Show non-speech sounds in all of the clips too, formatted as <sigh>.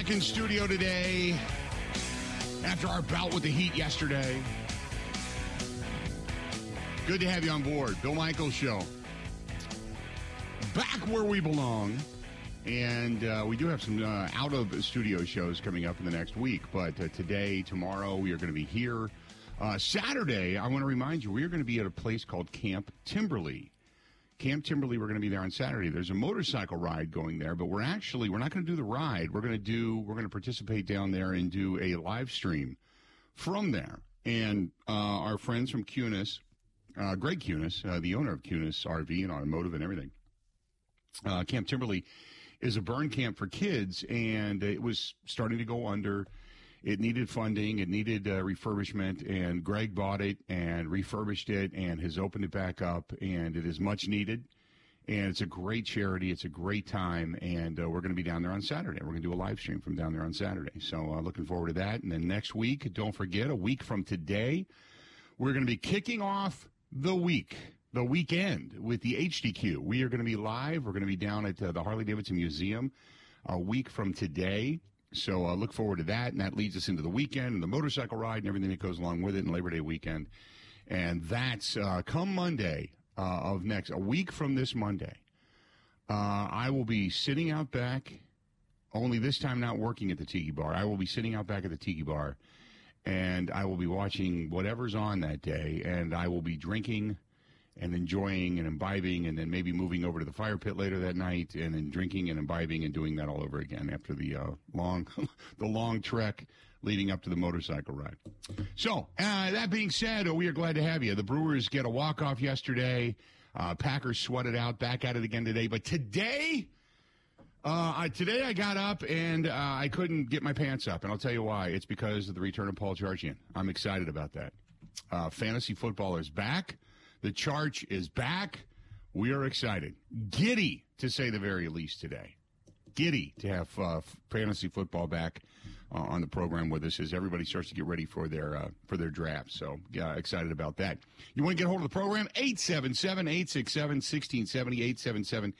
back in studio today after our bout with the heat yesterday. Good to have you on board. Bill Michaels Show. Back where we belong. And uh, we do have some uh, out of studio shows coming up in the next week. But uh, today, tomorrow, we are going to be here. Uh, Saturday, I want to remind you, we are going to be at a place called Camp Timberley. Camp Timberley, we're going to be there on Saturday. There's a motorcycle ride going there, but we're actually we're not going to do the ride. We're going to do we're going to participate down there and do a live stream from there. And uh, our friends from Kunes, uh, Greg Kunes, uh, the owner of Kunes RV and Automotive and everything, uh, Camp Timberley is a burn camp for kids, and it was starting to go under. It needed funding, it needed uh, refurbishment, and Greg bought it and refurbished it and has opened it back up, and it is much needed. And it's a great charity. It's a great time, and uh, we're going to be down there on Saturday. We're going to do a live stream from down there on Saturday. So uh, looking forward to that. And then next week, don't forget, a week from today, we're going to be kicking off the week, the weekend with the HDQ. We are going to be live. We're going to be down at uh, the Harley Davidson Museum a week from today. So uh, look forward to that, and that leads us into the weekend and the motorcycle ride and everything that goes along with it, and Labor Day weekend. And that's uh, come Monday uh, of next a week from this Monday. Uh, I will be sitting out back, only this time not working at the Tiki Bar. I will be sitting out back at the Tiki Bar, and I will be watching whatever's on that day, and I will be drinking and enjoying and imbibing and then maybe moving over to the fire pit later that night and then drinking and imbibing and doing that all over again after the uh, long <laughs> the long trek leading up to the motorcycle ride. So, uh, that being said, we are glad to have you. The Brewers get a walk-off yesterday. Uh, Packers sweated out, back at it again today. But today, uh, I, today I got up and uh, I couldn't get my pants up, and I'll tell you why. It's because of the return of Paul Charchian. I'm excited about that. Uh, fantasy football is back. The charge is back. We are excited. Giddy, to say the very least, today. Giddy to have uh, fantasy football back uh, on the program with us as everybody starts to get ready for their uh, for their draft. So, yeah, excited about that. You want to get a hold of the program? 877 867 1670. 877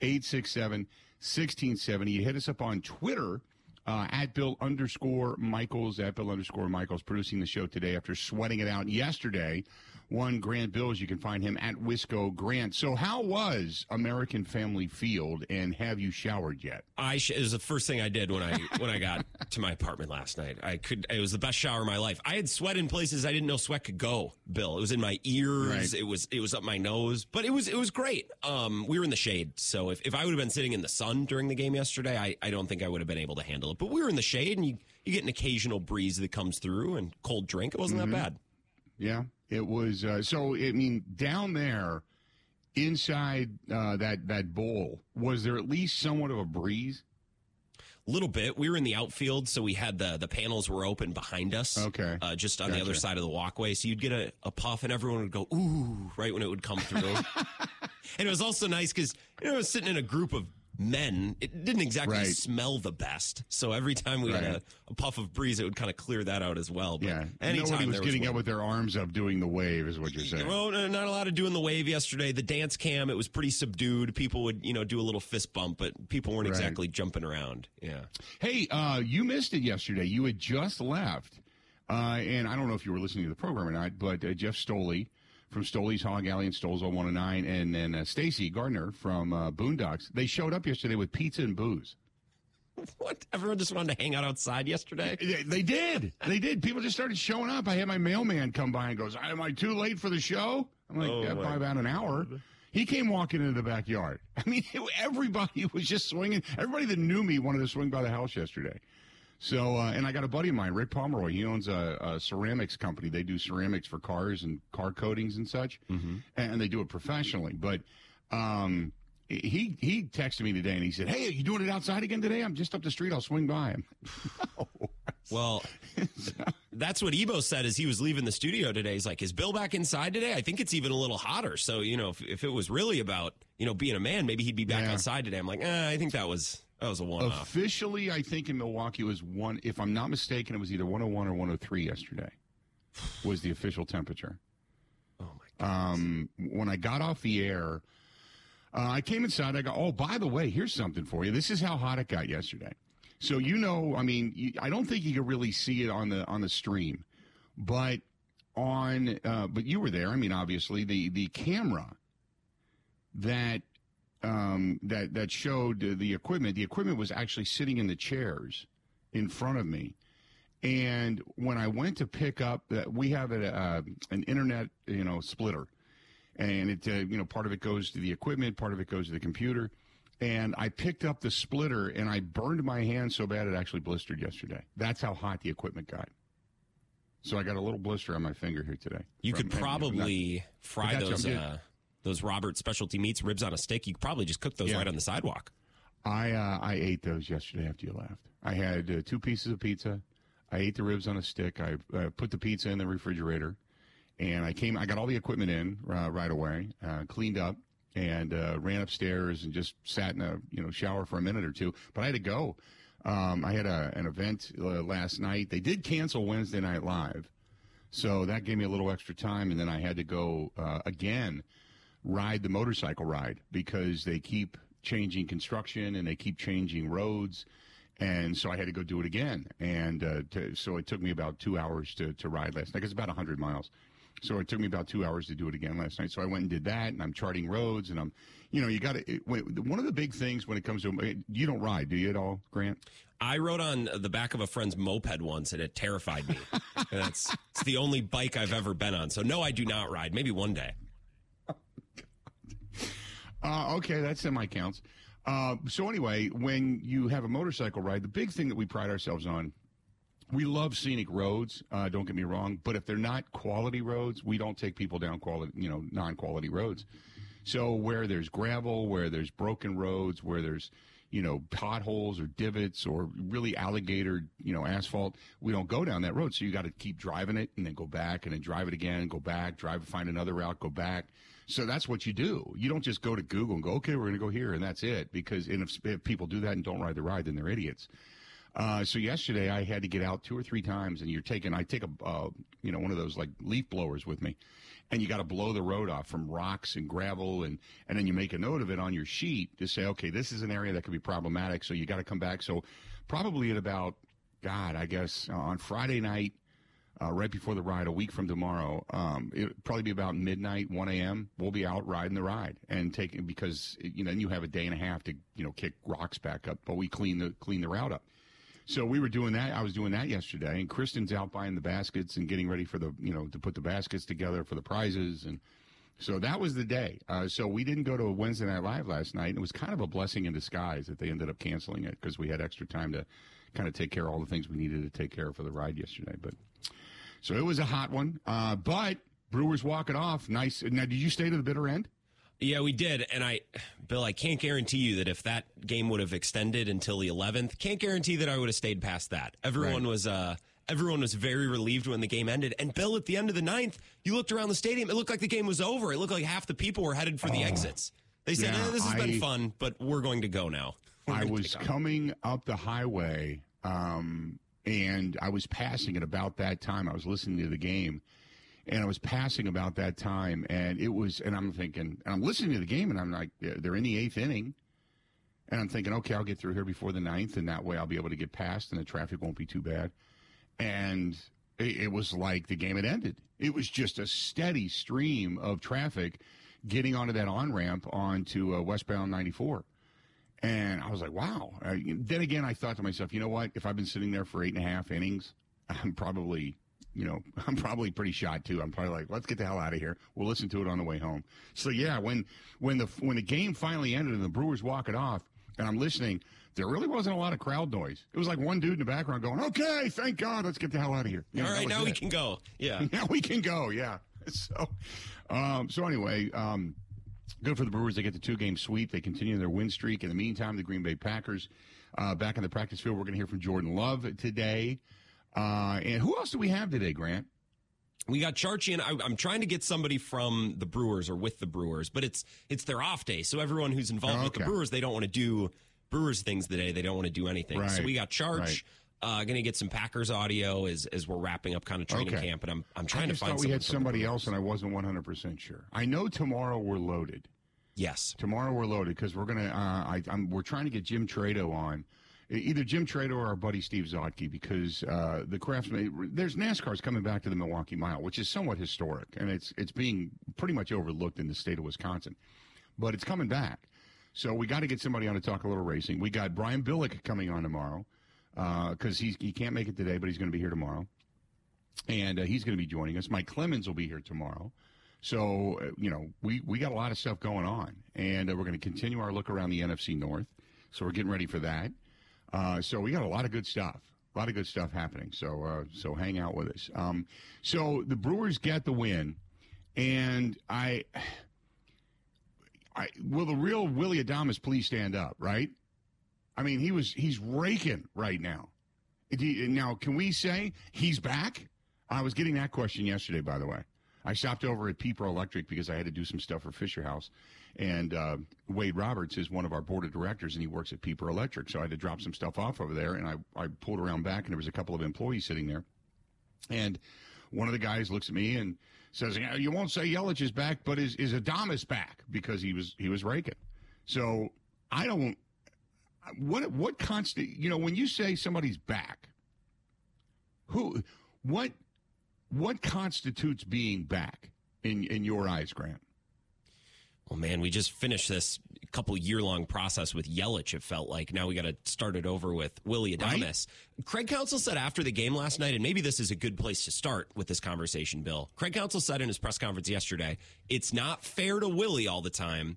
867 1670. You hit us up on Twitter. Uh, at Bill underscore Michaels, at Bill underscore Michaels, producing the show today after sweating it out yesterday one Grant Bills. You can find him at Wisco Grant. So, how was American Family Field, and have you showered yet? I sh- it was the first thing I did when I <laughs> when I got to my apartment last night. I could. It was the best shower of my life. I had sweat in places I didn't know sweat could go. Bill, it was in my ears. Right. It was it was up my nose, but it was it was great. Um, we were in the shade, so if, if I would have been sitting in the sun during the game yesterday, I, I don't think I would have been able to handle it. But we were in the shade, and you you get an occasional breeze that comes through, and cold drink. It wasn't Mm-hmm. that bad. Yeah, it was. Uh, so, I mean, down there, inside uh, that that bowl, was there at least somewhat of a breeze? A little bit. We were in the outfield, so we had the the panels were open behind us. Okay. Uh, just on the other side of the walkway. So you'd get a, a puff and everyone would go, ooh, right when it would come through. <laughs> and it was also nice because you know, I was sitting in a group of men. It didn't exactly Right. smell the best. So every time we had a, a puff of breeze, it would kind of clear that out as well. But Yeah, anytime nobody was there getting up with their arms up doing the wave, is what you're saying. Well, no, not a lot of doing the wave yesterday. The dance cam, it was pretty subdued. People would, you know, do a little fist bump, but people weren't Right. exactly jumping around. Yeah. Hey, uh, you missed it yesterday. You had just left. Uh, and I don't know if you were listening to the program or not, but uh, Jeff Stoley from Stoley's Hog Alley and Stolesville 109, and then uh, Stacy Gardner from uh, Boondocks, they showed up yesterday with pizza and booze. <laughs> What? Everyone just wanted to hang out outside yesterday? They, they did. They did. People just started showing up. I had my mailman come by and goes, Am I too late for the show? I'm like, Oh, yeah, my by about an hour. He came walking into the backyard. <laughs> I mean, <laughs> everybody was just swinging. Everybody that knew me wanted to swing by the house yesterday. So, uh, and I got a buddy of mine, Rick Pomeroy. He owns a, a ceramics company. They do ceramics for cars and car coatings and such, and, and they do it professionally. But um, he he texted me today and he said, "Hey, are you doing it outside again today? I'm just up the street. I'll swing by him." <laughs> Well, <laughs> that's what Ebo said as he was leaving the studio today. He's like, "Is Bill back inside today? I think it's even a little hotter." So you know, if, if it was really about you know being a man, maybe he'd be back Yeah. outside today. I'm like, eh, I think that was that was a one off. Officially, I think in Milwaukee it was one. If I'm not mistaken, it was either 101 or 103 yesterday. Was the official temperature? Oh my god! Um, when I got off the air, Uh, I came inside. I go, oh, by the way, here's something for you. This is how hot it got yesterday. So you know, I mean, you, I don't think you can really see it on the on the stream, but on uh, but you were there. I mean, obviously the the camera that um, that that showed the equipment. The equipment was actually sitting in the chairs in front of me. And when I went to pick up, that we have a, uh, an internet, you know, splitter, and it, uh, you know, part of it goes to the equipment, part of it goes to the computer. And I picked up the splitter and I burned my hand so bad it actually blistered yesterday. That's how hot the equipment got. So I got a little blister on my finger here today. You From- could probably fry that's those uh, those Robert specialty meats, ribs on a stick. You could probably just cook those Yeah. right on the sidewalk. I uh, I ate those yesterday after you left. I had uh, two pieces of pizza. I ate the ribs on a stick. I uh, put the pizza in the refrigerator, and I came. I got all the equipment in uh, right away, uh, cleaned up, and uh, ran upstairs and just sat in a you know shower for a minute or two. But I had to go. Um, I had a, an event uh, last night. They did cancel Wednesday Night Live, so that gave me a little extra time, and then I had to go uh, again ride the motorcycle ride because they keep changing construction and they keep changing roads. And so I had to go do it again. And uh, to, so it took me about two hours to, to ride last night. It's about 100 miles. So it took me about two hours to do it again last night. So I went and did that, and I'm charting roads, and I'm, you know, you got to. Wait. One of the big things when it comes to you don't ride, do you at all, Grant? I rode on the back of a friend's moped once, and it terrified me. <laughs> And That's it's the only bike I've ever been on. So no, I do not ride. Maybe one day. Uh, okay, that semi counts. Uh, so anyway, when you have a motorcycle ride, the big thing that we pride ourselves on, we love scenic roads. Uh, don't get me wrong, but if they're not quality roads, we don't take people down quality, you know, non-quality roads. So where there's gravel, where there's broken roads, where there's you know potholes or divots or really alligator you know asphalt, we don't go down that road. So you got to keep driving it and then go back and then drive it again, go back, drive, find another route, go back. So that's what you do. You don't just go to Google and go, okay, we're going to go here and that's it. Because and if, if people do that and don't ride the ride, then they're idiots. Uh, so yesterday I had to get out two or three times, and you're taking I take a uh, you know one of those like leaf blowers with me, and you got to blow the road off from rocks and gravel, and and then you make a note of it on your sheet to say, okay, this is an area that could be problematic, so you got to come back. So probably at about God, I guess uh, on Friday night. Uh, right before the ride, a week from tomorrow, um, it'll probably be about midnight, 1 a.m. We'll be out riding the ride and taking because you know then you have a day and a half to you know kick rocks back up, but we clean the clean the route up. So we were doing that. I was doing that yesterday, and Kristen's out buying the baskets and getting ready for the, you know, to put the baskets together for the prizes, and so that was the day. Uh, so we didn't go to a Wednesday Night Live last night. It was kind of a blessing in disguise that they ended up canceling it because we had extra time to kind of take care of all the things we needed to take care of for the ride yesterday. But so it was a hot one. Uh, but Brewers walk it off. Nice. Now, did you stay to the bitter end? Yeah, we did. And I, Bill, I can't guarantee you that if that game would have extended until the 11th, can't guarantee that I would have stayed past that. Everyone Right. was, uh, everyone was very relieved when the game ended. And Bill, at the end of the ninth, you looked around the stadium. It looked like the game was over. It looked like half the people were headed for the exits. They said. Yeah, eh, "This has I- been fun, but we're going to go now." I <laughs> was coming up the highway, um, and I was passing at about that time. I was listening to the game, and I was passing about that time, and it was, and I'm thinking, and I'm listening to the game, and I'm like, they're in the eighth inning, and I'm thinking, okay, I'll get through here before the ninth, and that way I'll be able to get past, and the traffic won't be too bad. And it, it was like the game had ended. It was just a steady stream of traffic getting onto that on ramp onto uh, westbound 94. And I was like, wow. Uh, then again, I thought to myself, you know what? If I've been sitting there for eight and a half innings, <laughs> I'm probably, you know, <laughs> I'm probably pretty shot too. I'm probably like, let's get the hell out of here. We'll listen to it on the way home. So yeah, when when the when the game finally ended and the Brewers walk it off, and I'm listening, there really wasn't a lot of crowd noise. It was like one dude in the background going, "Okay, thank God, let's get the hell out of here." You know, All that right, was now we can go. Yeah. <laughs> now we can go. Yeah. So, um, so anyway, um, good for the Brewers. They get the two game sweep. They continue their win streak. In the meantime, the Green Bay Packers uh, back in the practice field. We're going to hear from Jordan Love today. Uh, and who else do we have today, Grant? We got Charchi, and I, I'm trying to get somebody from the Brewers or with the Brewers, but it's it's their off day, so everyone who's involved with the Brewers, they don't want to do Brewers things today. They don't want to do anything. So we got Charch. Right. Uh, going to get some Packers audio as as we're wrapping up kind of training Okay. camp, and I'm I'm I trying to just find thought we had someone from the somebody else, and I wasn't 100 percent sure. I know tomorrow we're loaded. Yes. Tomorrow we're loaded because we're gonna. Uh, I, I'm, we're trying to get Jim Trado on, either Jim Trado or our buddy Steve Zotke because uh, the craftsman. There's NASCAR's coming back to the Milwaukee Mile, which is somewhat historic, and it's it's being pretty much overlooked in the state of Wisconsin, but it's coming back. So we got to get somebody on to talk a little racing. We got Brian Billick coming on tomorrow because he's he can't make it today, but he's going to be here tomorrow, and uh, he's going to be joining us. Mike Clemens will be here tomorrow. So uh, you know we we got a lot of stuff going on, and uh, we're going to continue our look around the NFC North. So we're getting ready for that. Uh, so we got a lot of good stuff. A lot of good stuff happening. So uh, so hang out with us. Um, so the Brewers get the win, and I. I, will the real Willie Adames please stand up, right? I mean, he was he's raking right now. Now, can we say he's back? I was getting that question yesterday, by the way. I stopped over at Pieper Electric because I had to do some stuff for Fisher House, and uh, Wade Roberts is one of our board of directors, and he works at Pieper Electric. So I had to drop some stuff off over there, and I, I pulled around back, and there was a couple of employees sitting there, and one of the guys looks at me and says, "You won't say Yelich is back, but is is Adames back because he was he was raking." So I don't. What what constant? You know, when you say somebody's back, who, what, what constitutes being back in in your eyes, Grant? Well, man, we just finished this couple year long process with Yelich. It felt like now we got to start it over with Willie Adames. Craig Counsell said after the game last night, and maybe this is a good place to start with this conversation, Bill. Craig Counsell said in his press conference yesterday, it's not fair to Willie all the time,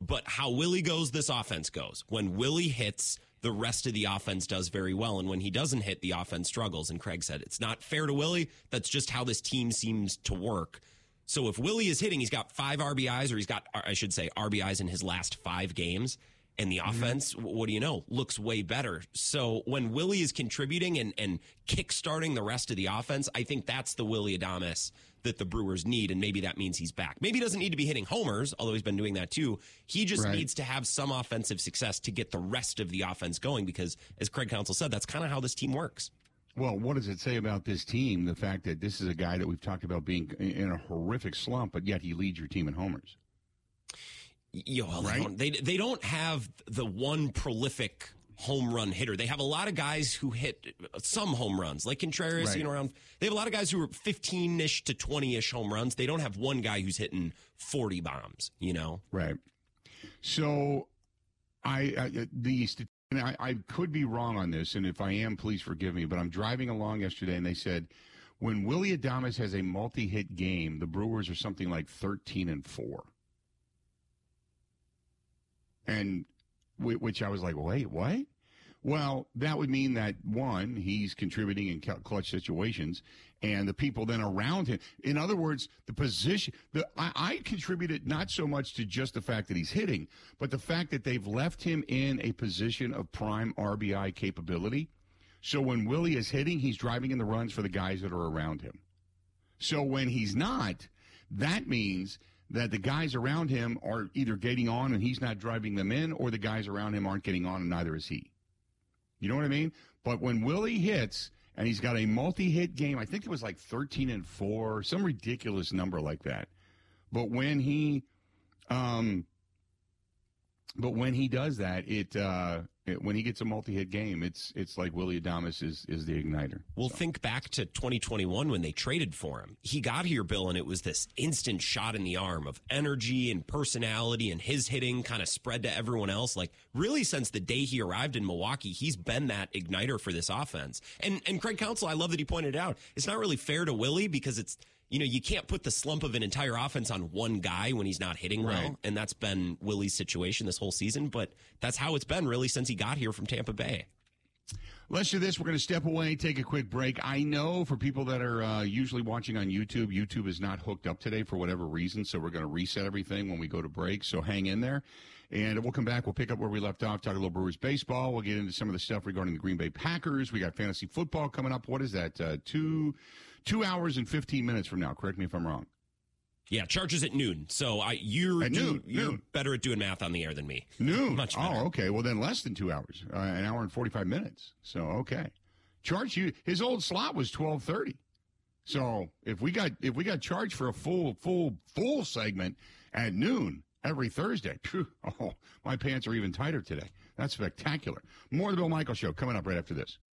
but how Willie goes, this offense goes. When Willie hits, the rest of the offense does very well. And when he doesn't hit, the offense struggles. And Craig said, it's not fair to Willie. That's just how this team seems to work. So if Willie is hitting, he's got five RBIs, or he's got, I should say, RBIs in his last five games. And the mm-hmm. offense, what do you know, looks way better. So when Willie is contributing and, and kickstarting the rest of the offense, I think that's the Willie Adames that the Brewers need. And maybe that means he's back. Maybe he doesn't need to be hitting homers, although he's been doing that too. He just Right. needs to have some offensive success to get the rest of the offense going because, as Craig Counsell said, that's kind of how this team works. Well, what does it say about this team? The fact that this is a guy that we've talked about being in a horrific slump, but yet he leads your team in homers. Right? they, don't, they they don't have the one prolific home run hitter. They have a lot of guys who hit some home runs, like Contreras. Right. You know, around they have a lot of guys who are fifteen ish to twenty ish home runs. They don't have one guy who's hitting forty bombs. You know, Right. So, I, I uh, the st- I, I could be wrong on this, and if I am, please forgive me. But I'm driving along yesterday, and they said when Willie Adames has a multi-hit game, the Brewers are something like 13 and four. And whi- which I was like, wait, what? Well, that would mean that one, he's contributing in clutch situations, and the people then around him. In other words, the position. The I, I contributed not so much to just the fact that he's hitting, but the fact that they've left him in a position of prime RBI capability. So when Willie is hitting, he's driving in the runs for the guys that are around him. So when he's not, that means that the guys around him are either getting on and he's not driving them in, or the guys around him aren't getting on and neither is he. You know what I mean? But when Willie hits and he's got a multi-hit game, I think it was like 13 and 4, some ridiculous number like that. But when he um but when he does that, it uh when he gets a multi-hit game, it's it's like Willie Adames is is the igniter. We'll think back to 2021 when they traded for him. He got here, Bill, and it was this instant shot in the arm of energy and personality, and his hitting kind of spread to everyone else. Like really, since the day he arrived in Milwaukee, he's been that igniter for this offense. And and Craig Counsell, I love that he pointed out. It's not really fair to Willie because it's you know you can't put the slump of an entire offense on one guy when he's not hitting well, and that's been Willie's situation this whole season. But that's how it's been really since he got here from Tampa Bay. Let's do this. We're going to step away, take a quick break. I know for people that are uh, usually watching on YouTube, YouTube is not hooked up today for whatever reason, so we're going to reset everything when we go to break. So hang in there, and we'll come back. We'll pick up where we left off, talk a little Brewers baseball. We'll get into some of the stuff regarding the Green Bay Packers. We got fantasy football coming up. What is that? Uh, two two hours and fifteen minutes from now. Correct me if I'm wrong. Yeah, Chargers at noon. So I you're At noon, you're noon. better at doing math on the air than me. Noon. <laughs> Much better. Oh, okay. Well, then less than two hours, uh, an hour and forty-five minutes. So okay, charge you. His old slot was twelve thirty. So if we got if we got charged for a full full full segment at noon, every Thursday. Phew, <laughs> oh, my pants are even tighter today. That's spectacular. More of the Bill Michael Show coming up right after this.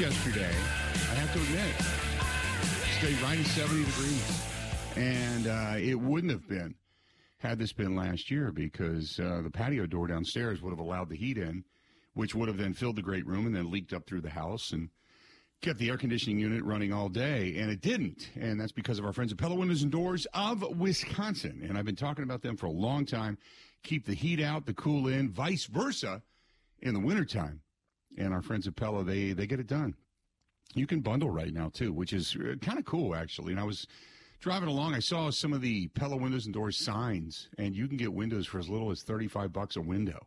Yesterday, I have to admit, stayed right at 70 degrees. And uh, it wouldn't have been had this been last year because uh, the patio door downstairs would have allowed the heat in, which would have then filled the great room and then leaked up through the house and kept the air conditioning unit running all day, and it didn't. And that's because of our friends at Pella Windows and Doors of Wisconsin. And I've been talking about them for a long time. Keep the heat out, the cool in, vice versa in the wintertime. And our friends at Pella, they, they get it done. You can bundle right now, too, which is kind of cool, actually. And I was driving along, I saw some of the Pella Windows and Doors signs, and you can get windows for as little as 35 bucks a window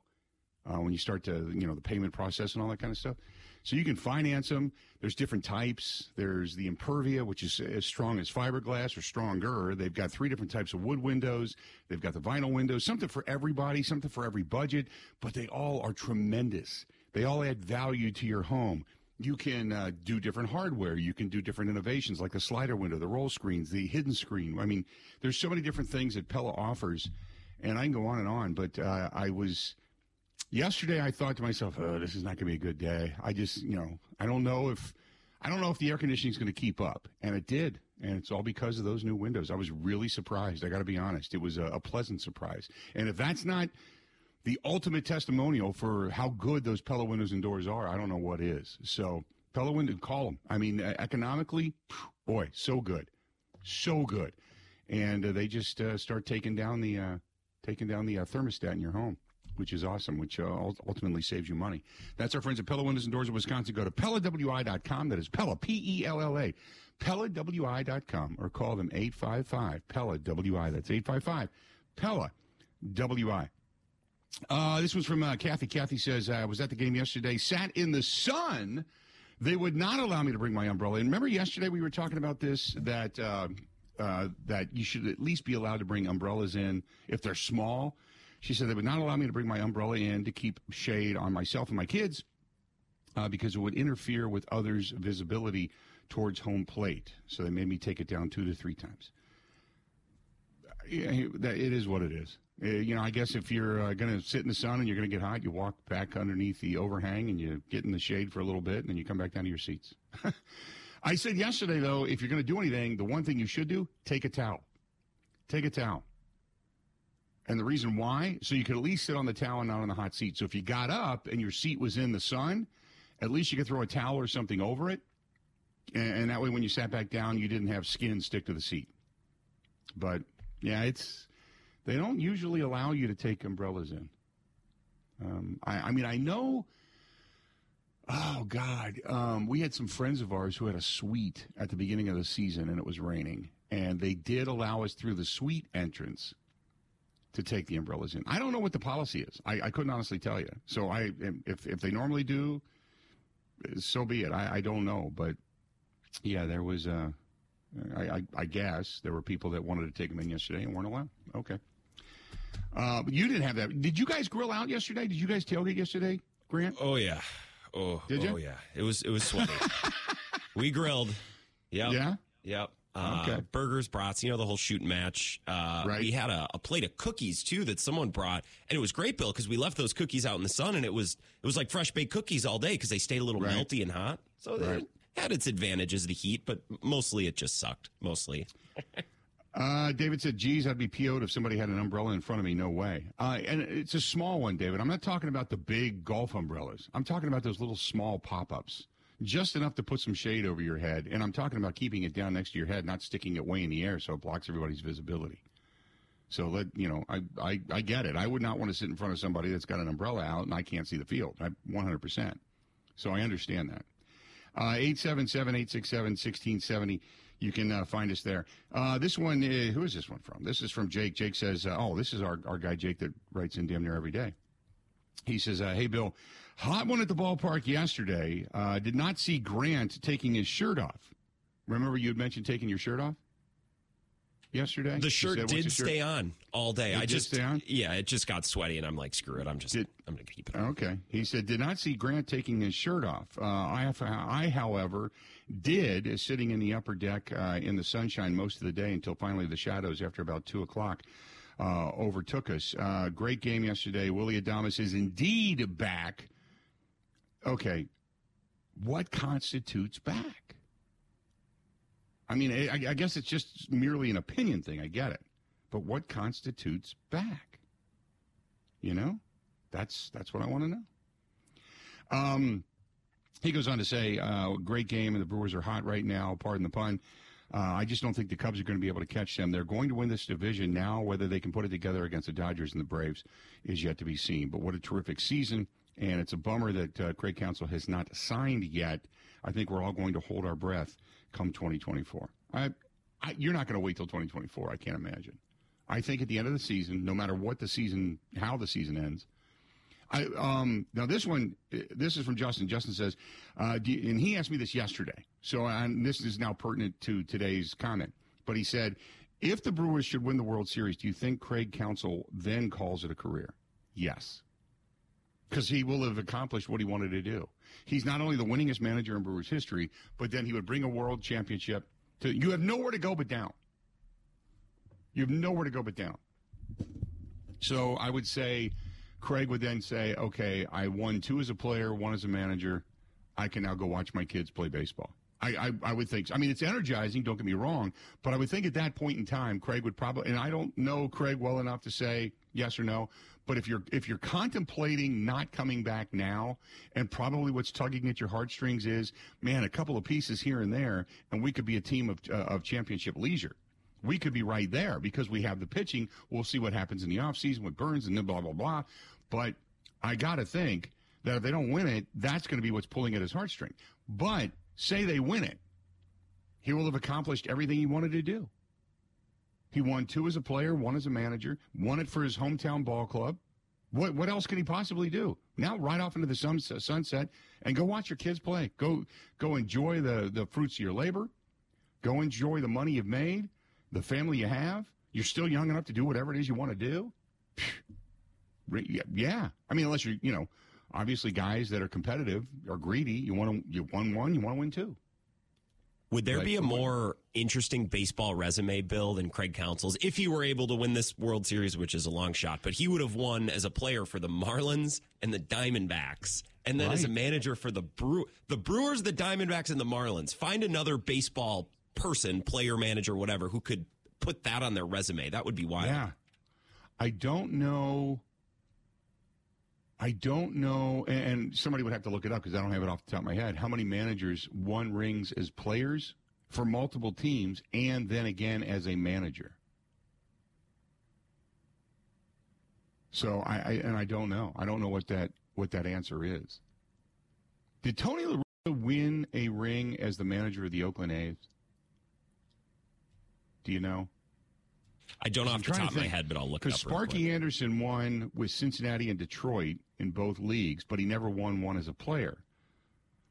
uh, when you start to, you know, the payment process and all that kind of stuff. So you can finance them. There's different types. There's the Impervia, which is as strong as fiberglass or stronger. They've got three different types of wood windows. They've got the vinyl windows, something for everybody, something for every budget, but they all are tremendous. They all add value to your home. You can uh, do different hardware. You can do different innovations like the slider window, the roll screens, the hidden screen. I mean, there's so many different things that Pella offers, and I can go on and on. But uh, I was yesterday. I thought to myself, "Oh, this is not going to be a good day." I just, you know, I don't know if I don't know if the air conditioning is going to keep up, and it did, and it's all because of those new windows. I was really surprised. I got to be honest; it was a, a pleasant surprise. And if that's not the ultimate testimonial for how good those Pella windows and doors are, I don't know what is. So Pella window, call them. I mean, economically, boy, so good, so good, and uh, they just uh, start taking down the uh, taking down the uh, thermostat in your home. Which is awesome, which uh, ultimately saves you money. That's our friends at Pella Windows and Doors of Wisconsin. Go to PellaWI.com. That is Pella, P E L L A. PellaWI.com or call them 855 Pella WI. That's 855 Pella WI. Uh, this was from uh, Kathy. Kathy says, I was at the game yesterday, sat in the sun. They would not allow me to bring my umbrella. And remember yesterday we were talking about this that uh, uh, that you should at least be allowed to bring umbrellas in if they're small. She said they would not allow me to bring my umbrella in to keep shade on myself and my kids uh, because it would interfere with others' visibility towards home plate. So they made me take it down two to three times. Yeah, it is what it is. Uh, you know, I guess if you're uh, going to sit in the sun and you're going to get hot, you walk back underneath the overhang and you get in the shade for a little bit, and then you come back down to your seats. <laughs> I said yesterday, though, if you're going to do anything, the one thing you should do, take a towel. Take a towel. And the reason why, so you could at least sit on the towel and not on the hot seat. So if you got up and your seat was in the sun, at least you could throw a towel or something over it. And, and that way, when you sat back down, you didn't have skin stick to the seat. But yeah, it's they don't usually allow you to take umbrellas in. Um, I, I mean, I know. Oh God, um, we had some friends of ours who had a suite at the beginning of the season, and it was raining, and they did allow us through the suite entrance to take the umbrellas in. I don't know what the policy is. I, I couldn't honestly tell you. So I, if if they normally do, so be it. I, I don't know, but yeah, there was. Uh, I, I, I guess there were people that wanted to take them in yesterday and weren't allowed. Okay. Uh, you didn't have that. Did you guys grill out yesterday? Did you guys tailgate yesterday, Grant? Oh yeah. Oh, Did you? oh yeah. It was it was sweaty. <laughs> we grilled. Yep. Yeah? Yep. Uh, Okay. Burgers, brats, you know the whole shooting match. Uh, Right. We had a, a plate of cookies too that someone brought, and it was great, Bill, because we left those cookies out in the sun, and it was it was like fresh baked cookies all day because they stayed a little Right. melty and hot. So Right. Had its advantages, the heat, but mostly it just sucked. Mostly. <laughs> Uh, David said, geez, I'd be PO'd if somebody had an umbrella in front of me. No way. Uh, and it's a small one, David. I'm not talking about the big golf umbrellas. I'm talking about those little small pop ups. Just enough to put some shade over your head. And I'm talking about keeping it down next to your head, not sticking it way in the air so it blocks everybody's visibility. So let you know, I, I, I get it. I would not want to sit in front of somebody that's got an umbrella out and I can't see the field. I 100%. So I understand that. Uh, 877 867 1670. You can uh, find us there. Uh, this one, uh, who is this one from? This is from Jake. Jake says, uh, oh, this is our, our guy, Jake, that writes in damn near every day. He says, uh, hey, Bill, hot one at the ballpark yesterday. Uh, did not see Grant taking his shirt off. Remember you had mentioned taking your shirt off yesterday? The shirt said, did the shirt?" stay on all day. It I just stay on? yeah, it just got sweaty, and I'm like, screw it. I'm just Did- I'm gonna keep it. on. Okay. He said, did not see Grant taking his shirt off. Uh, I, have, I, however, did, sitting in the upper deck uh, in the sunshine most of the day until finally the shadows after about 2 o'clock uh, overtook us. Uh, great game yesterday. Willie Adames is indeed back. Okay. What constitutes back? I mean, I, I guess it's just merely an opinion thing. I get it. But what constitutes back? You know? That's that's what I want to know. Um, he goes on to say, uh, "Great game, and the Brewers are hot right now. Pardon the pun. Uh, I just don't think the Cubs are going to be able to catch them. They're going to win this division now. Whether they can put it together against the Dodgers and the Braves is yet to be seen. But what a terrific season! And it's a bummer that uh, Craig Counsell has not signed yet. I think we're all going to hold our breath come 2024. I, I, you're not going to wait till 2024. I can't imagine. I think at the end of the season, no matter what the season, how the season ends, I um now this one uh, this is from Justin. Justin says, uh, you- and he asked me this yesterday, so and this is now pertinent to today's comment. But he said, if the Brewers should win the World Series, do you think Craig Counsell then calls it a career? Yes, because he will have accomplished what he wanted to do. He's not only the winningest manager in Brewers history, but then he would bring a World Championship to. You have nowhere to go but down. You have nowhere to go but down. So I would say Craig would then say, okay, I won two as a player, one as a manager. I can now go watch my kids play baseball. I, I, I would think. I mean, it's energizing. Don't get me wrong, but I would think at that point in time, Craig would probably. And I don't know Craig well enough to say yes or no. But if you're if you're contemplating not coming back now, and probably what's tugging at your heartstrings is, man, a couple of pieces here and there, and we could be a team of uh, of championship leisure we could be right there because we have the pitching. We'll see what happens in the offseason with Burns and then blah, blah, blah. But I got to think that if they don't win it, that's going to be what's pulling at his heartstring. But say they win it, he will have accomplished everything he wanted to do. He won two as a player, one as a manager, won it for his hometown ball club. What what else can he possibly do? Now right off into the sun, uh, sunset and go watch your kids play. Go go enjoy the, the fruits of your labor. Go enjoy the money you've made, the family you have. You're still young enough to do whatever it is you want to do. Yeah, Yeah, I mean, unless you're, you know, obviously guys that are competitive are greedy. You want to, you won one, you want to win two. Would there Like, be a more interesting baseball resume, Bill, than Craig Counsell's if he were able to win this World Series, which is a long shot? But he would have won as a player for the Marlins and the Diamondbacks, and then as a manager for the Brew, the Brewers, the Diamondbacks, and the Marlins. Find another baseball person, player, manager, whatever, who could put that on their resume. That would be wild. Yeah. I don't know. I don't know, and- somebody would have to look it up because I don't have it off the top of my head. How many managers won rings as players for multiple teams and then again as a manager? So I, I and I don't know. I don't know what that what that answer is. Did Tony La Russa win a ring as the manager of the Oakland A's? Do you know? I don't know I'm off the top of my head, but I'll look it Because up. quick. Sparky Anderson won with Cincinnati and Detroit in both leagues, but he never won one as a player.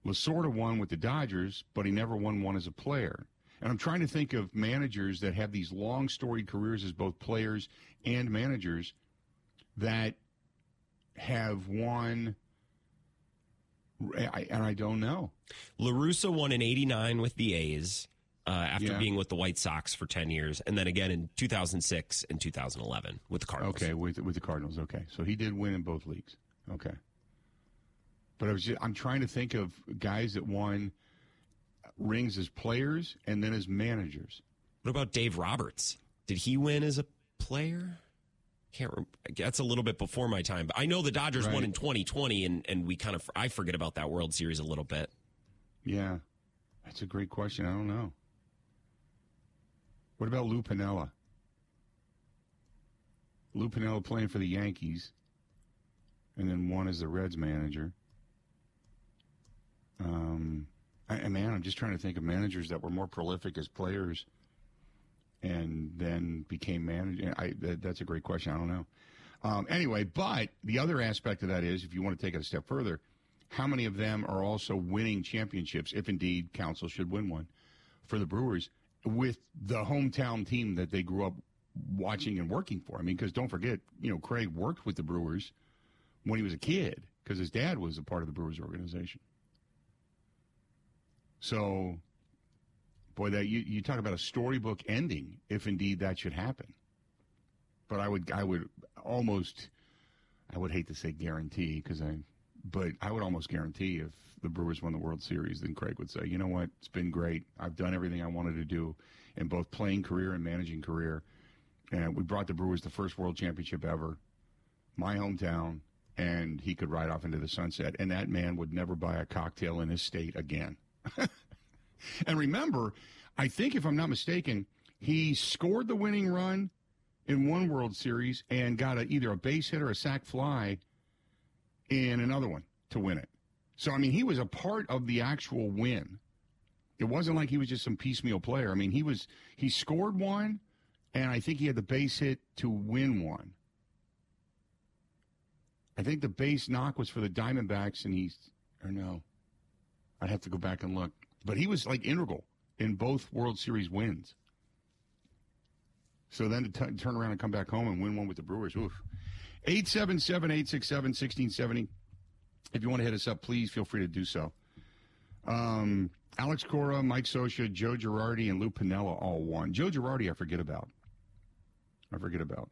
Lasorda won with the Dodgers, but he never won one as a player. And I'm trying to think of managers that have these long storied careers as both players and managers that have won. I- And I don't know. LaRussa won in 89 with the A's uh, after Yeah. being with the White Sox for 10 years, and then again in 2006 and 2011 with the Cardinals. Okay, with with the Cardinals. Okay, so he did win in both leagues. Okay, but I was just, I'm trying to think of guys that won rings as players and then as managers. What about Dave Roberts? Did he win as a player? Can't. Rem- that's a little bit before my time, but I know the Dodgers won in 2020, and and we kind of I forget about that World Series a little bit. Yeah, that's a great question. I don't know. What about Lou Piniella? Lou Piniella playing for the Yankees, and then one is the Reds manager. Um, I, man, I'm just trying to think of managers that were more prolific as players and then became manager. I, that, that's a great question. I don't know. Um, anyway, but the other aspect of that is, if you want to take it a step further, how many of them are also winning championships, if indeed Counsell should win one for the Brewers, with the hometown team that they grew up watching and working for? I mean, because don't forget, you know, Craig worked with the Brewers when he was a kid because his dad was a part of the Brewers organization. So, boy, that you, you talk about a storybook ending, if indeed that should happen. But I would I would almost I would hate to say guarantee because I but I would almost guarantee if the Brewers won the World Series, then Craig would say, you know what, it's been great. I've done everything I wanted to do in both playing career and managing career. And we brought the Brewers the first World Championship ever, my hometown, and he could ride off into the sunset. And that man would never buy a cocktail in his state again. <laughs> and remember, I think if I'm not mistaken, he scored the winning run in one World Series and got a, either a base hit or a sac fly in another one to win it. So, I mean, he was a part of the actual win. It wasn't like he was just some piecemeal player. I mean, he was he scored one, and I think he had the base hit to win one. I think the base knock was for the Diamondbacks, and he's or no, I'd have to go back and look. But he was like integral in both World Series wins. So then to t- turn around and come back home and win one with the Brewers, oof. 877 867 1670. If you want to hit us up, please feel free to do so. Um, Alex Cora, Mike Scioscia, Joe Girardi, and Lou Piniella all won. Joe Girardi, I forget about. I forget about.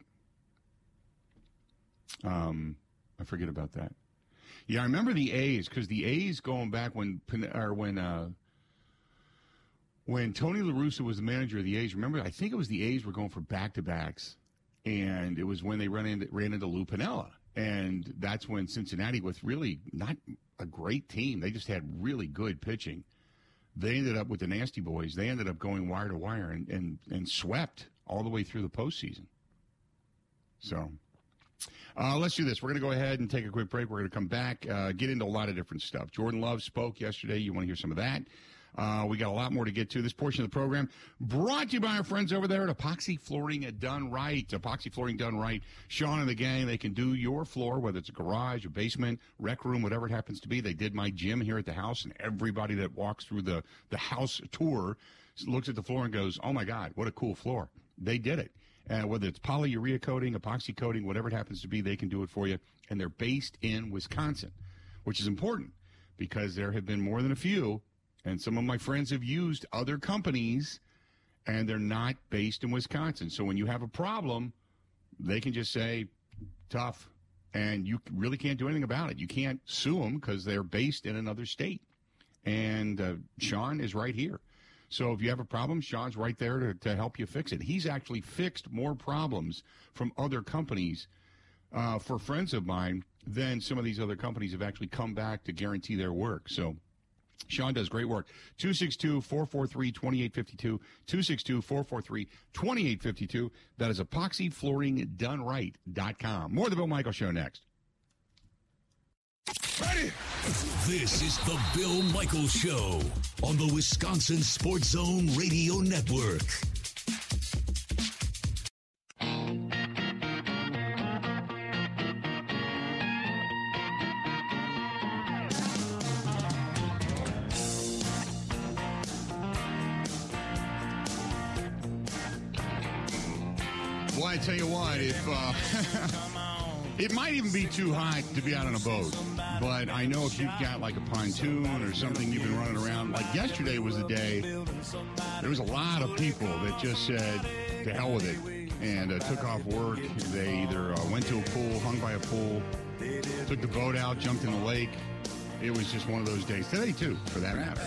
Um, I forget about that. Yeah, I remember the A's because the A's going back when or when uh, when Tony La Russa was the manager of the A's. Remember, I think it was the A's were going for back to backs and it was when they ran into, ran into Lou Piniella. And that's when Cincinnati, with really not a great team, they just had really good pitching. They ended up with the Nasty Boys. They ended up going wire to wire and, and, and swept all the way through the postseason. So uh, let's do this. We're going to go ahead and take a quick break. We're going to come back, uh, get into a lot of different stuff. Jordan Love spoke yesterday. You want to hear some of that? Uh, we got a lot more to get to. This portion of the program brought to you by our friends over there at Epoxy Flooring Done Right. Epoxy Flooring Done Right. Sean and the gang, they can do your floor, whether it's a garage, a basement, rec room, whatever it happens to be. They did my gym here at the house, and everybody that walks through the, the house tour looks at the floor and goes, oh my God, what a cool floor. They did it. Uh, whether it's polyurea coating, epoxy coating, whatever it happens to be, they can do it for you. And they're based in Wisconsin, which is important because there have been more than a few and some of my friends have used other companies and they're not based in Wisconsin. So when you have a problem, they can just say, tough. And you really can't do anything about it. You can't sue them because they're based in another state. And uh, Sean is right here. So if you have a problem, Sean's right there to, to help you fix it. He's actually fixed more problems from other companies uh, for friends of mine than some of these other companies have actually come back to guarantee their work. So Sean does great work. 262 443 2852. 262 443 2852. That is epoxyflooringdoneright.com. More of the Bill Michael Show next. Ready? This is the Bill Michael Show on the Wisconsin Sports Zone Radio Network. I tell you what, if uh, <laughs> it might even be too hot to be out on a boat, but I know if you've got like a pontoon or something you've been running around, like yesterday was the day, there was a lot of people that just said, to hell with it, and uh, took off work. They either uh, went to a pool, hung by a pool, took the boat out, jumped in the lake. It was just one of those days. Today, too, for that matter.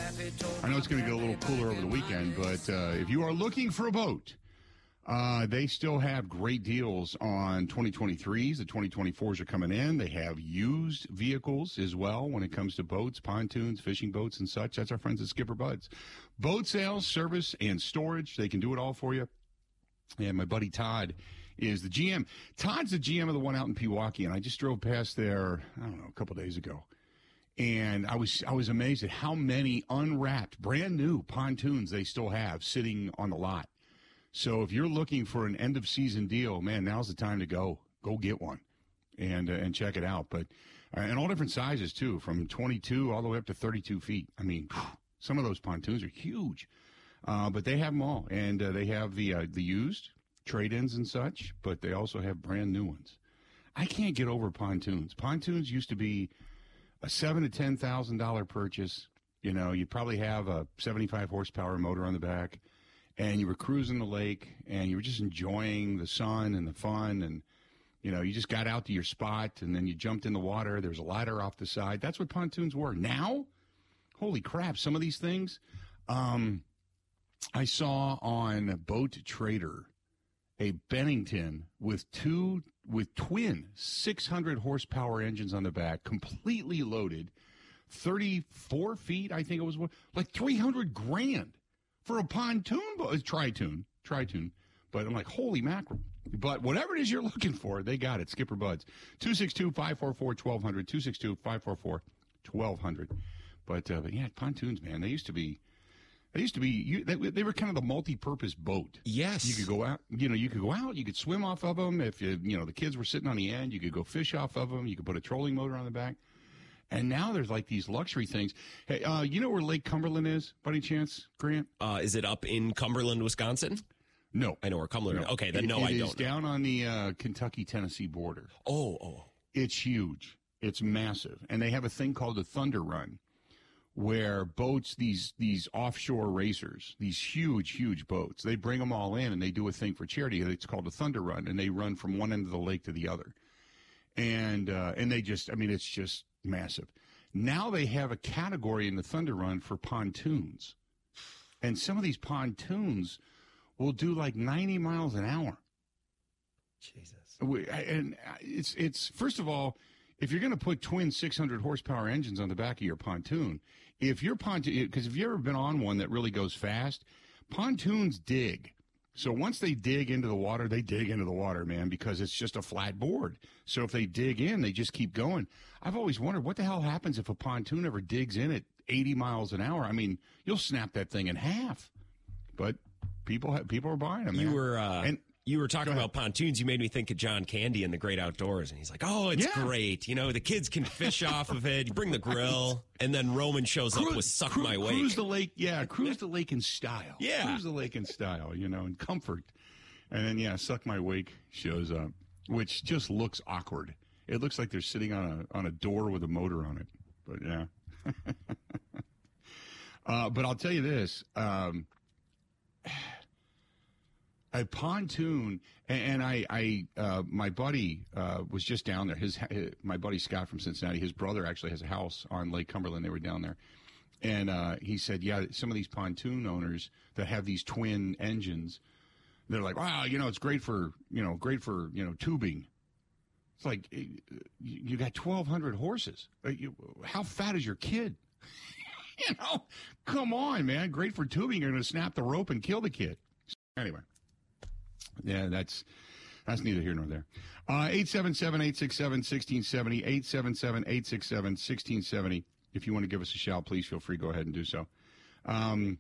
I know it's going to get a little cooler over the weekend, but uh, if you are looking for a boat, uh, they still have great deals on 2023s. The 2024s are coming in. They have used vehicles as well when it comes to boats, pontoons, fishing boats, and such. That's our friends at Skipper Buds. Boat sales, service, and storage. They can do it all for you. And my buddy Todd is the GM. Todd's the GM of the one out in Pewaukee, and I just drove past there, I don't know, a couple days ago. and I was I was amazed at how many unwrapped, brand new pontoons they still have sitting on the lot. So if you're looking for an end of season deal, man, now's the time to go. Go get one, and uh, and check it out. But uh, and all different sizes too, from 22 all the way up to 32 feet. I mean, some of those pontoons are huge, uh, but they have them all, and uh, they have the uh, the used trade-ins and such, but they also have brand new ones. I can't get over pontoons. Pontoons used to be a seven to ten thousand dollar purchase. You know, you'd probably have a 75 horsepower motor on the back, and you were cruising the lake, and you were just enjoying the sun and the fun, and you know, you just got out to your spot, and then you jumped in the water. There's a ladder off the side. That's what pontoons were. Now, holy crap! Some of these things, um, I saw on Boat Trader a Bennington with two with twin 600 horsepower engines on the back, completely loaded, 34 feet, I think it was, like 300 grand for a pontoon boat, tritoon, tritoon. But I'm like, holy mackerel. But whatever it is you're looking for, they got it. Skipper Buds. 262 544 1200. 262 544 1200. But, uh, but yeah, pontoons, man, they used to be they used to be you, they, they, were kind of the multi-purpose boat. Yes, you could go out. You know, you could go out. You could swim off of them. If you you know the kids were sitting on the end, you could go fish off of them. You could put a trolling motor on the back. And now there's like these luxury things. Hey, uh, you know where Lake Cumberland is, by any chance, Grant? Uh, is it up in Cumberland, Wisconsin? No, I know where Cumberland. No. Okay, then it, no, it I don't. It's down on the uh, Kentucky Tennessee border. Oh, oh, it's huge. It's massive, and they have a thing called the Thunder Run where boats these these offshore racers these huge huge boats they bring them all in and they do a thing for charity it's called a thunder run and they run from one end of the lake to the other and uh, and they just i mean it's just massive. Now they have a category in the thunder run for pontoons. And some of these pontoons will do like 90 miles an hour. Jesus. And it's it's first of all if you're going to put twin 600 horsepower engines on the back of your pontoon if your pontoon, because if you've ever been on one that really goes fast, pontoons dig. So once they dig into the water, they dig into the water, man, because it's just a flat board. So if they dig in, they just keep going. I've always wondered what the hell happens if a pontoon ever digs in at 80 miles an hour. I mean, you'll snap that thing in half. But people have, people are buying them. You man. were uh, and you were talking about pontoons. You made me think of John Candy in The Great Outdoors, and he's like, "Oh, it's yeah. great. You know, the kids can fish <laughs> off of it. You bring the grill, and then Roman shows cruise, up with "Suck My Wake." Cruise the lake, yeah. Cruise the lake in style. <laughs> Yeah, cruise the lake in style. You know, in comfort. And then yeah, "Suck My Wake" shows up, which just looks awkward. It looks like they're sitting on a on a door with a motor on it. But yeah. <laughs> uh, but I'll tell you this. Um, a pontoon, and, and I, I uh, my buddy uh, was just down there. His, his, my buddy Scott from Cincinnati, his brother actually has a house on Lake Cumberland. They were down there, and uh, he said, yeah, some of these pontoon owners that have these twin engines, they're like, wow, you know, it's great for you know, great for you know, tubing. It's like you got twelve hundred horses. How fat is your kid? <laughs> you know, come on, man. Great for tubing. You're going to snap the rope and kill the kid. Anyway yeah, that's that's neither here nor there. Uh, 877-867-1670, 877-867-1670. If you want to give us a shout, please feel free. Go ahead and do so. Um,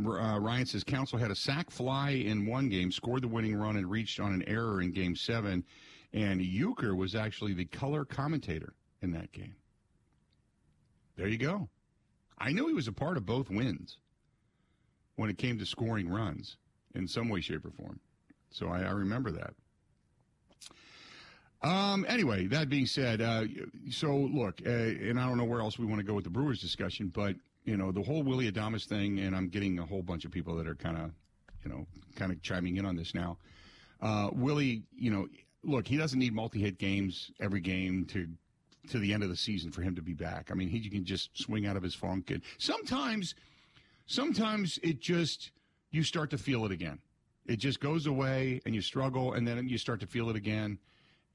uh, Ryan says Counsell had a sac fly in one game, scored the winning run, and reached on an error in game seven. And Uecker was actually the color commentator in that game. There you go. I knew he was a part of both wins when it came to scoring runs in some way, shape, or form. So I, I remember that. Um, anyway, that being said, uh, so look, uh, and I don't know where else we want to go with the Brewers discussion, but you know the whole Willy Adames thing, and I'm getting a whole bunch of people that are kind of, you know, kind of chiming in on this now. Uh, Willy, you know, look, he doesn't need multi-hit games every game to to the end of the season for him to be back. I mean, he can just swing out of his funk, and sometimes sometimes it just, you start to feel it again. It just goes away and you struggle and then you start to feel it again.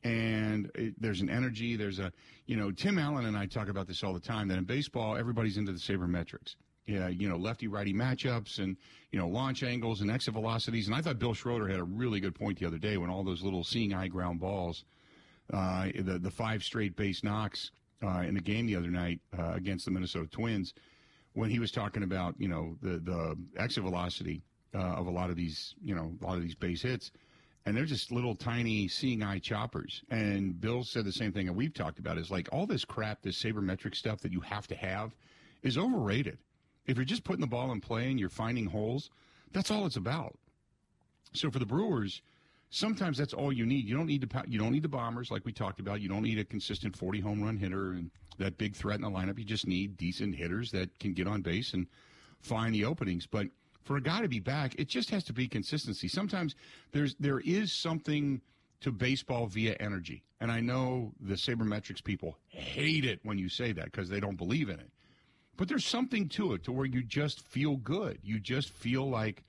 And it, there's an energy. There's a, you know, Tim Allen and I talk about this all the time that in baseball, everybody's into the sabermetrics. Yeah, you know, lefty righty matchups and, you know, launch angles and exit velocities. And I thought Bill Schroeder had a really good point the other day when all those little seeing eye ground balls uh, the the five straight base knocks uh, in the game the other night uh, against the Minnesota Twins, when he was talking about you know the the exit velocity uh, of a lot of these you know a lot of these base hits, and they're just little tiny seeing eye choppers. And Bill said the same thing that we've talked about is like all this crap, this sabermetric stuff that you have to have, is overrated. If you're just putting the ball in play and you're finding holes, that's all it's about. So for the Brewers, sometimes that's all you need. You don't need to you don't need the bombers like we talked about. You don't need a consistent 40 home run hitter and that big threat in the lineup. You just need decent hitters that can get on base and find the openings. But for a guy to be back, it just has to be consistency. Sometimes there's there is something to baseball via energy. And I know the sabermetrics people hate it when you say that because they don't believe in it. But there's something to it to where you just feel good. You just feel like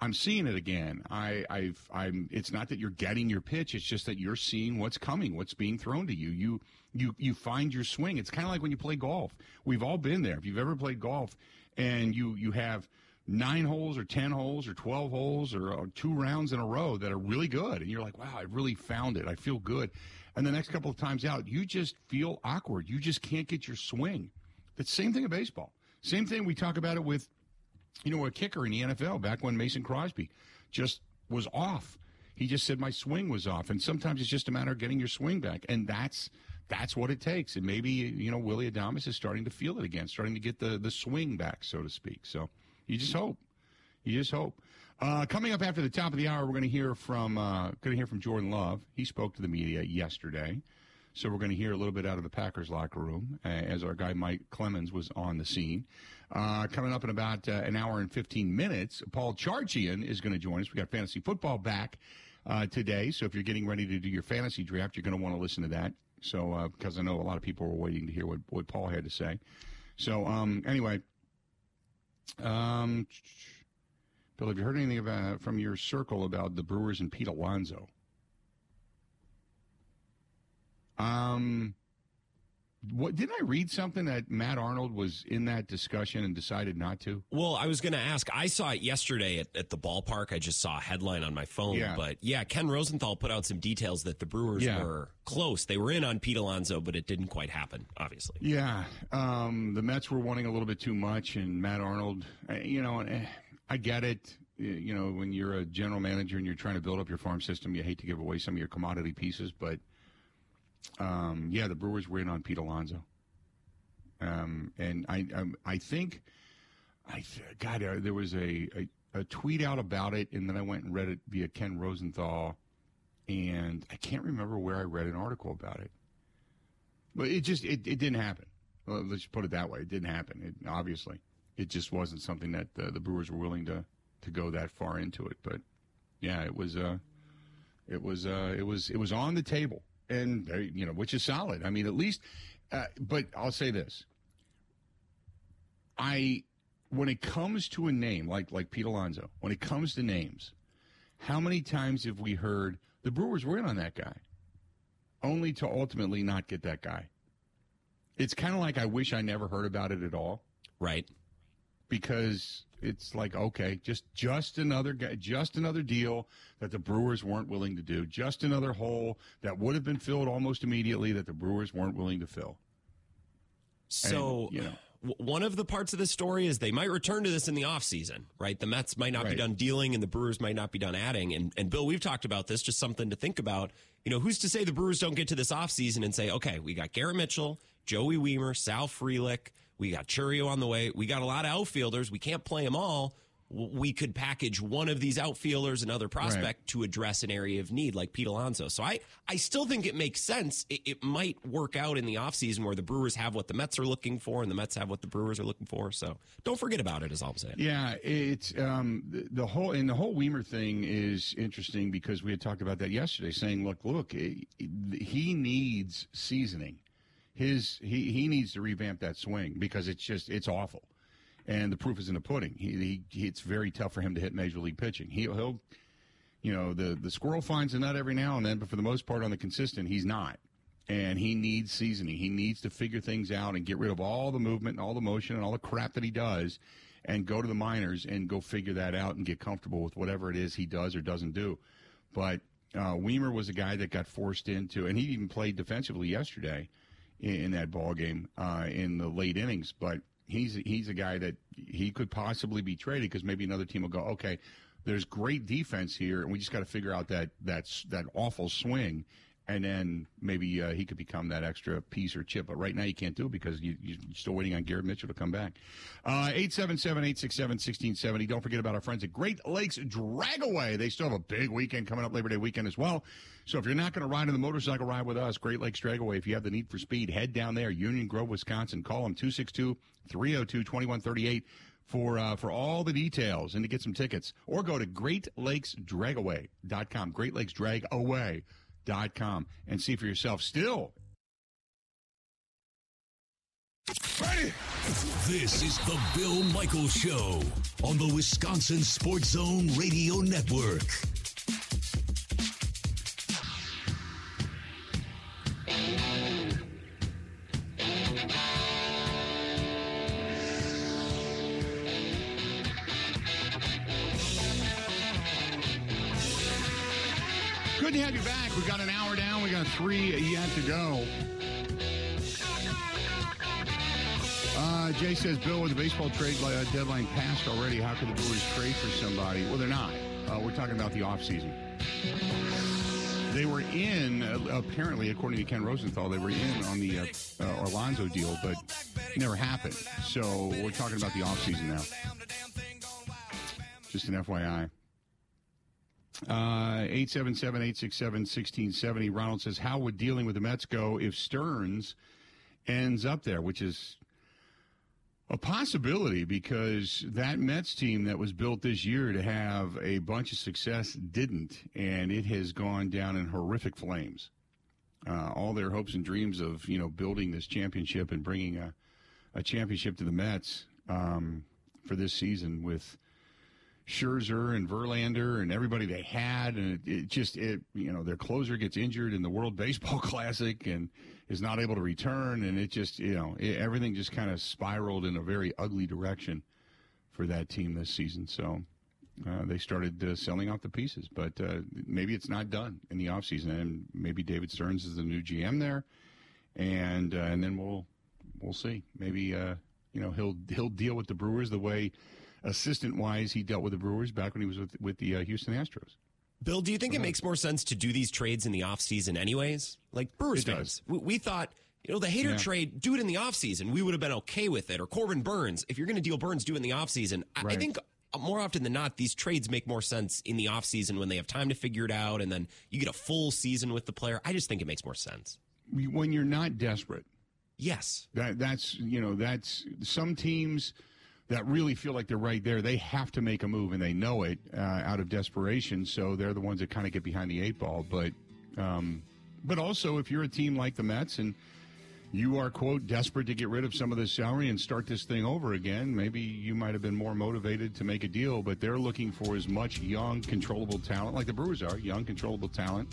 I'm seeing it again. I, I've, I'm. It's not that you're getting your pitch. It's just that you're seeing what's coming, what's being thrown to you. You, you, you find your swing. It's kind of like when you play golf. We've all been there. If you've ever played golf, and you, you have nine holes or 10 holes or 12 holes or, or, two rounds in a row that are really good. And you're like, wow, I really found it. I feel good. And the next couple of times out, you just feel awkward. You just can't get your swing. The same thing in baseball. Same thing. We talk about it with, you know, a kicker in the NFL back when Mason Crosby just was off. He just said my swing was off. And sometimes it's just a matter of getting your swing back. And that's that's what it takes. And maybe, you know, Willy Adames is starting to feel it again, starting to get the, the swing back, so to speak. So you just hope. You just hope. Uh, coming up after the top of the hour, we're going to hear from uh, going to hear from Jordan Love. He spoke to the media yesterday, so we're going to hear a little bit out of the Packers locker room uh, as our guy Mike Clemens was on the scene. Uh, coming up in about uh, an hour and fifteen minutes, Paul Charchian is going to join us. We got fantasy football back uh, today, so if you're getting ready to do your fantasy draft, you're going to want to listen to that. So because I know a lot of people were waiting to hear what what Paul had to say. So um, anyway. Um, Bill, have you heard anything about from your circle about the Brewers and Pete Alonso? Um, what didn't I read something that Matt Arnold was in that discussion and decided not to? Well, I was going to ask. I saw it yesterday at, at, the ballpark. I just saw a headline on my phone. Yeah. But yeah, Ken Rosenthal put out some details that the Brewers yeah. were close. They were in on Pete Alonso, but it didn't quite happen. Obviously. Yeah, um, the Mets were wanting a little bit too much, and Matt Arnold. Eh, you know, eh, I get it. You know, when you're a general manager and you're trying to build up your farm system, you hate to give away some of your commodity pieces, but um, yeah, the Brewers were in on Pete Alonso, um, and I um, I think I God uh, there was a, a, a tweet out about it, and then I went and read it via Ken Rosenthal, and I can't remember where I read an article about it, but it just it, it didn't happen. Well, let's put it that way. It didn't happen. It, obviously, it just wasn't something that the Brewers were willing to to go that far into it. But yeah, it was uh, it was uh, it was it was on the table and you know, which is solid. I mean, at least. Uh, but I'll say this: I, when it comes to a name like like Pete Alonso, when it comes to names, how many times have we heard the Brewers were in on that guy, only to ultimately not get that guy? It's kind of like I wish I never heard about it at all. Right. Because it's like okay, just just another just another deal that the Brewers weren't willing to do, just another hole that would have been filled almost immediately that the Brewers weren't willing to fill. So, and, you know. One of the parts of the story is they might return to this in the offseason, right? The Mets might not right. be done dealing and the Brewers might not be done adding. And, and Bill, we've talked about this, just something to think about. You know, who's to say the Brewers don't get to this offseason and say, okay, we got Garrett Mitchell, Joey Wiemer, Sal Frelick, we got Chourio on the way. We got a lot of outfielders. We can't play them all. We could package one of these outfielders, another prospect, right. to address an area of need like Pete Alonso. So I, I still think it makes sense. It, it might work out in the offseason where the Brewers have what the Mets are looking for and the Mets have what the Brewers are looking for. So don't forget about it, is all I'm saying. Yeah, it's um, the, whole and the whole Wiemer thing is interesting because we had talked about that yesterday, saying, look, look, he needs seasoning his he he needs to revamp that swing because it's just it's awful, and the proof is in the pudding. He, he it's very tough for him to hit major league pitching. He, he'll, you know, the the squirrel finds a nut every now and then, but for the most part, on the consistent, he's not. And he needs seasoning. He needs to figure things out and get rid of all the movement and all the motion and all the crap that he does, and go to the minors and go figure that out and get comfortable with whatever it is he does or doesn't do. But Uh, Wiemer was a guy that got forced into, and he even played defensively yesterday in, that ball game uh, in the late innings. But he's he's a guy that he could possibly be traded because maybe another team will go, okay, there's great defense here, and we just got to figure out that that's that awful swing and then maybe uh, he could become that extra piece or chip. But right now you can't do it because you, are still waiting on Garrett Mitchell to come back. Uh, 877-867-1670. Don't forget about our friends at Great Lakes Dragaway. They still have a big weekend coming up, Labor Day weekend as well. So if you're not going to ride in the motorcycle ride with us, Great Lakes Dragaway, if you have the need for speed, head down there, Union Grove, Wisconsin. Call them 262-302-2138 for uh, for all the details and to get some tickets. Or go to greatlakesdragaway.com. Great Lakes com and see for yourself. Still. Ready? This is the Bill Michael Show on the Wisconsin Sports Zone Radio Network. Three yet to go. Uh, Jay says, Bill, with the baseball trade uh, deadline passed already, how could the Brewers trade for somebody? Well, they're not. Uh, we're talking about the offseason. They were in, uh, apparently, according to Ken Rosenthal, they were in on the uh, uh, Alonso deal, but never happened. So we're talking about the offseason now. Just an FYI. Uh, 877 867 1670. Ronald says, How would dealing with the Mets go if Stearns ends up there? Which is a possibility because that Mets team that was built this year to have a bunch of success didn't, and it has gone down in horrific flames. Uh, all their hopes and dreams of you know building this championship and bringing a, a championship to the Mets um, for this season with Scherzer and Verlander and everybody they had, and it, it, just it you know their closer gets injured in the World Baseball <laughs> Classic and is not able to return, and it just you know it, everything just kind of spiraled in a very ugly direction for that team this season. So uh, they started uh, selling off the pieces, but uh, maybe it's not done in the offseason, and maybe David Stearns is the new GM there, and uh, and then we'll we'll see. Maybe uh, you know he'll he'll deal with the Brewers the way assistant wise he dealt with the Brewers back when he was with, with the uh, Houston Astros. Bill, do you think it makes more sense to do these trades in the offseason anyways? Like Brewers it fans, we, we, thought, you know, the Hader yeah. trade, do it in the offseason. We would have been okay with it. Or Corbin Burnes, if you're going to deal Burnes, do it in the offseason. Right. I think more often than not, these trades make more sense in the offseason when they have time to figure it out and then you get a full season with the player. I just think it makes more sense. When you're not desperate. Yes. That, that's, you know, that's some teams – that really feel like they're right there, they have to make a move and they know it uh, out of desperation. So they're the ones that kind of get behind the eight ball. But, um, but also if you're a team like the Mets and you are quote desperate to get rid of some of this salary and start this thing over again, maybe you might have been more motivated to make a deal. But they're looking for as much young, controllable talent, like the Brewers are, young, controllable talent,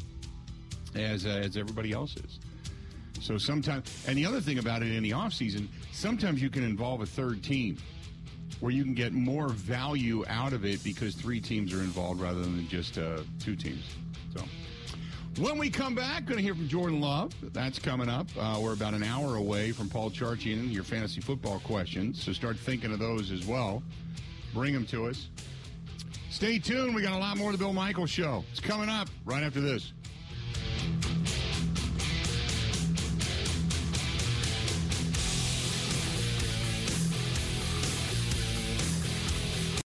as uh, as everybody else is. So sometimes, and the other thing about it in the offseason, sometimes you can involve a third team where you can get more value out of it because three teams are involved rather than just uh, two teams. So. When we come back, going to hear from Jordan Love. That's coming up. Uh, we're about an hour away from Paul Charchian, your fantasy football questions. So start thinking of those as well. Bring them to us. Stay tuned. We got a lot more of the Bill Michaels Show. It's coming up right after this.